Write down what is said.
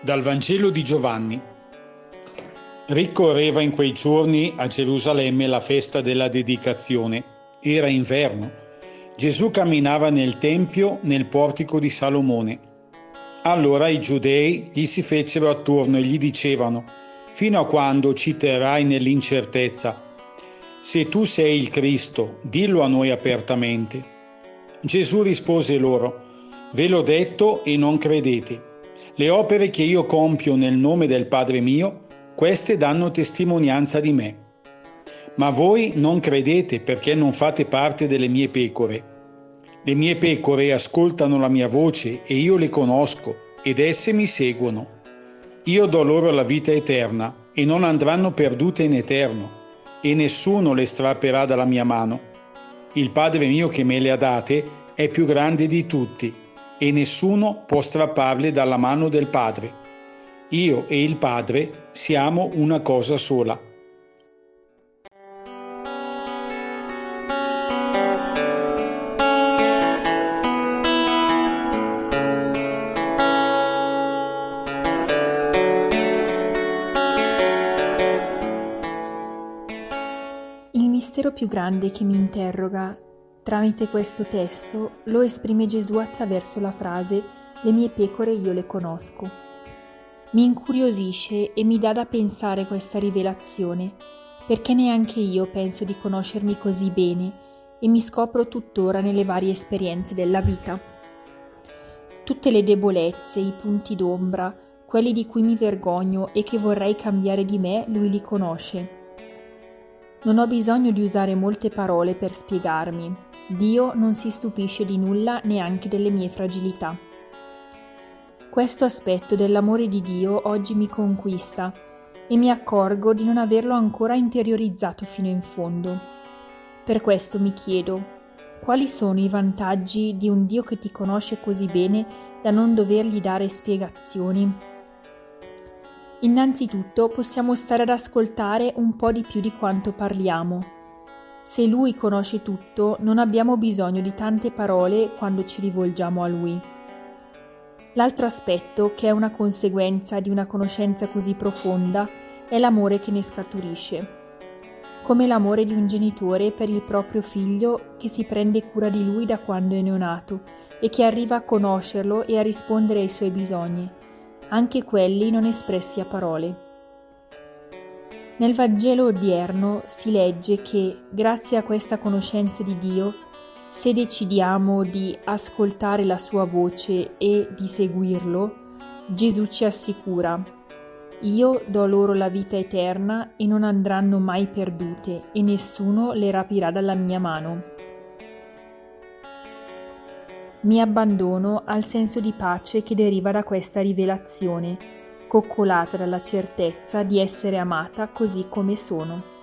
Dal Vangelo di Giovanni. Ricorreva in quei giorni a Gerusalemme la festa della dedicazione. Era inverno. Gesù camminava nel Tempio nel portico di Salomone. Allora i giudei gli si fecero attorno e gli dicevano, fino a quando ci terrai nell'incertezza? Se tu sei il Cristo, dillo a noi apertamente. Gesù rispose loro, ve l'ho detto e non credete. Le opere che io compio nel nome del Padre mio, queste danno testimonianza di me. Ma voi non credete perché non fate parte delle mie pecore. Le mie pecore ascoltano la mia voce e io le conosco ed esse mi seguono. Io do loro la vita eterna e non andranno perdute in eterno e nessuno le strapperà dalla mia mano. Il Padre mio che me le ha date è più grande di tutti e nessuno può strapparle dalla mano del Padre. Io e il Padre siamo una cosa sola. Il mistero più grande che mi interroga Tramite questo testo lo esprime Gesù attraverso la frase Le mie pecore io le conosco. Mi incuriosisce e mi dà da pensare questa rivelazione, perché neanche io penso di conoscermi così bene e mi scopro tuttora nelle varie esperienze della vita. Tutte le debolezze, i punti d'ombra, quelli di cui mi vergogno e che vorrei cambiare di me, lui li conosce. Non ho bisogno di usare molte parole per spiegarmi, Dio non si stupisce di nulla neanche delle mie fragilità. Questo aspetto dell'amore di Dio oggi mi conquista e mi accorgo di non averlo ancora interiorizzato fino in fondo. Per questo mi chiedo, quali sono i vantaggi di un Dio che ti conosce così bene da non dovergli dare spiegazioni? Innanzitutto possiamo stare ad ascoltare un po' di più di quanto parliamo se Lui conosce tutto, non abbiamo bisogno di tante parole quando ci rivolgiamo a Lui. L'altro aspetto, che è una conseguenza di una conoscenza così profonda, è l'amore che ne scaturisce. Come l'amore di un genitore per il proprio figlio che si prende cura di lui da quando è neonato e che arriva a conoscerlo e a rispondere ai suoi bisogni, anche quelli non espressi a parole. Nel Vangelo odierno si legge che, grazie a questa conoscenza di Dio, se decidiamo di ascoltare la sua voce e di seguirlo, Gesù ci assicura, io do loro la vita eterna e non andranno mai perdute e nessuno le rapirà dalla mia mano. Mi abbandono al senso di pace che deriva da questa rivelazione coccolata dalla certezza di essere amata così come sono.